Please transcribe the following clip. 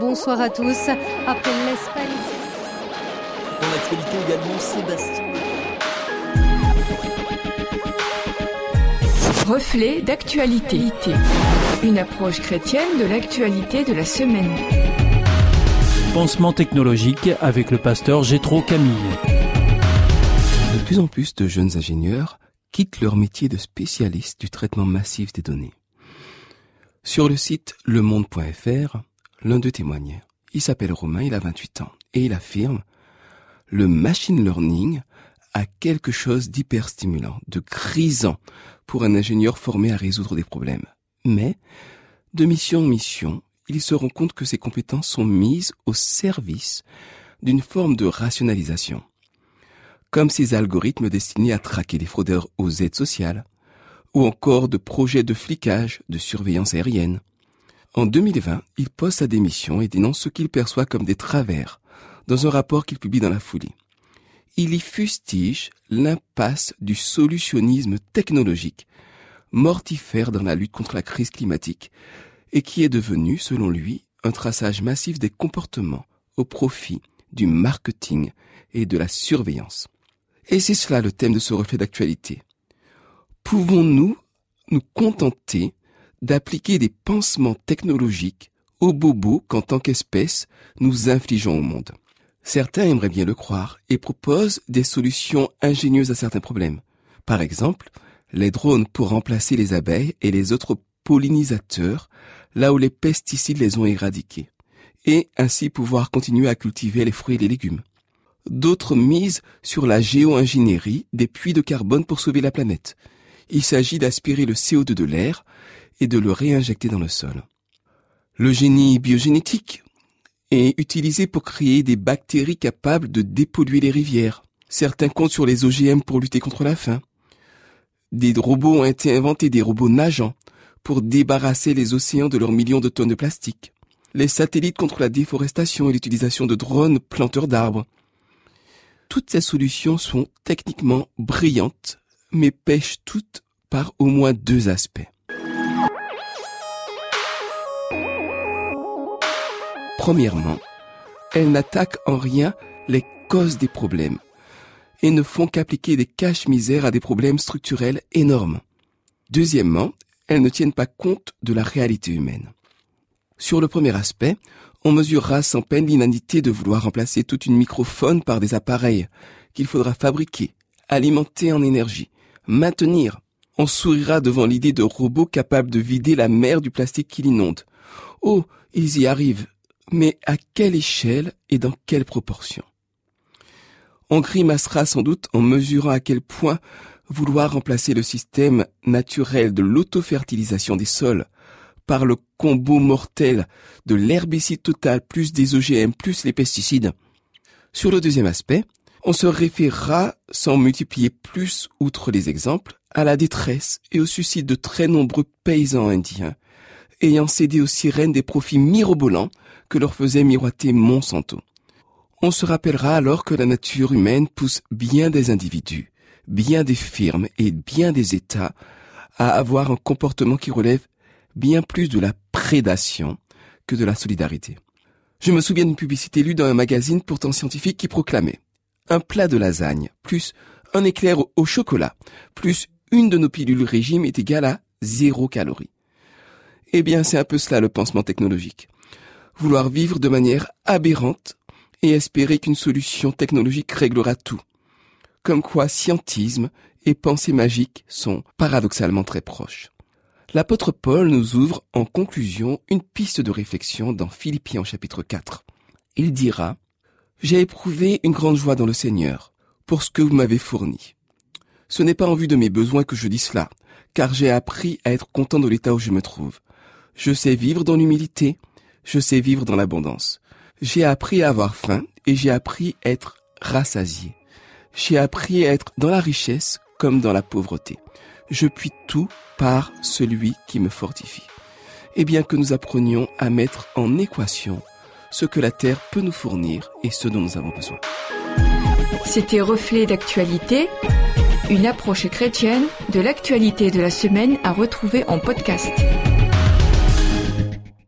Bonsoir à tous. Après l'Espagne. Dans l'actualité également, Sébastien. Reflet d'actualité. Une approche chrétienne de l'actualité de la semaine. Pansement technologique avec le pasteur Gétro Camille. De plus en plus de jeunes ingénieurs quittent leur métier de spécialiste du traitement massif des données. Sur le site lemonde.fr, l'un d'eux témoignait. Il s'appelle Romain, il a 28 ans, et il affirme le machine learning a quelque chose d'hyper stimulant, de grisant pour un ingénieur formé à résoudre des problèmes. Mais, de mission en mission, il se rend compte que ses compétences sont mises au service d'une forme de rationalisation. Comme ces algorithmes destinés à traquer les fraudeurs aux aides sociales, ou encore de projets de flicage, de surveillance aérienne. En 2020, il pose sa démission et dénonce ce qu'il perçoit comme des travers dans un rapport qu'il publie dans la foulée. Il y fustige l'impasse du solutionnisme technologique, mortifère dans la lutte contre la crise climatique, et qui est devenu, selon lui, un traçage massif des comportements au profit du marketing et de la surveillance. Et c'est cela le thème de ce reflet d'actualité. Pouvons-nous nous contenter d'appliquer des pansements technologiques aux bobos qu'en tant qu'espèce nous infligeons au monde Certains aimeraient bien le croire et proposent des solutions ingénieuses à certains problèmes. Par exemple, les drones pour remplacer les abeilles et les autres pollinisateurs là où les pesticides les ont éradiqués, et ainsi pouvoir continuer à cultiver les fruits et les légumes. D'autres misent sur la géo-ingénierie des puits de carbone pour sauver la planète. Il s'agit d'aspirer le CO2 de l'air et de le réinjecter dans le sol. Le génie biogénétique est utilisé pour créer des bactéries capables de dépolluer les rivières. Certains comptent sur les OGM pour lutter contre la faim. Des robots ont été inventés, des robots nageants, pour débarrasser les océans de leurs millions de tonnes de plastique. Les satellites contre la déforestation et l'utilisation de drones planteurs d'arbres. Toutes ces solutions sont techniquement brillantes, mais pêchent toutes par au moins deux aspects. Premièrement, elles n'attaquent en rien les causes des problèmes et ne font qu'appliquer des caches-misères à des problèmes structurels énormes. Deuxièmement, elles ne tiennent pas compte de la réalité humaine. Sur le premier aspect, on mesurera sans peine l'inanité de vouloir remplacer toute une microphone par des appareils qu'il faudra fabriquer, alimenter en énergie, maintenir. On sourira devant l'idée de robots capables de vider la mer du plastique qui l'inonde. Oh, ils y arrivent, mais à quelle échelle et dans quelle proportion? On grimacera sans doute en mesurant à quel point vouloir remplacer le système naturel de l'autofertilisation des sols par le combo mortel de l'herbicide total plus des OGM plus les pesticides. Sur le deuxième aspect, on se référera, sans multiplier plus outre les exemples, à la détresse et au suicide de très nombreux paysans indiens, ayant cédé aux sirènes des profits mirobolants que leur faisait miroiter Monsanto. On se rappellera alors que la nature humaine pousse bien des individus, bien des firmes et bien des États à avoir un comportement qui relève bien plus de la prédation que de la solidarité. Je me souviens d'une publicité lue dans un magazine pourtant scientifique qui proclamait un plat de lasagne plus un éclair au chocolat plus une de nos pilules régime est égale à zéro calorie. Eh bien, c'est un peu cela le pansement technologique. Vouloir vivre de manière aberrante et espérer qu'une solution technologique réglera tout comme quoi scientisme et pensée magique sont paradoxalement très proches. L'apôtre Paul nous ouvre en conclusion une piste de réflexion dans Philippiens chapitre 4. Il dira, J'ai éprouvé une grande joie dans le Seigneur pour ce que vous m'avez fourni. Ce n'est pas en vue de mes besoins que je dis cela, car j'ai appris à être content de l'état où je me trouve. Je sais vivre dans l'humilité, je sais vivre dans l'abondance. J'ai appris à avoir faim et j'ai appris à être rassasié j'ai appris à être dans la richesse comme dans la pauvreté. Je puis tout par celui qui me fortifie. Et bien que nous apprenions à mettre en équation ce que la terre peut nous fournir et ce dont nous avons besoin. C'était Reflet d'actualité, une approche chrétienne de l'actualité de la semaine à retrouver en podcast.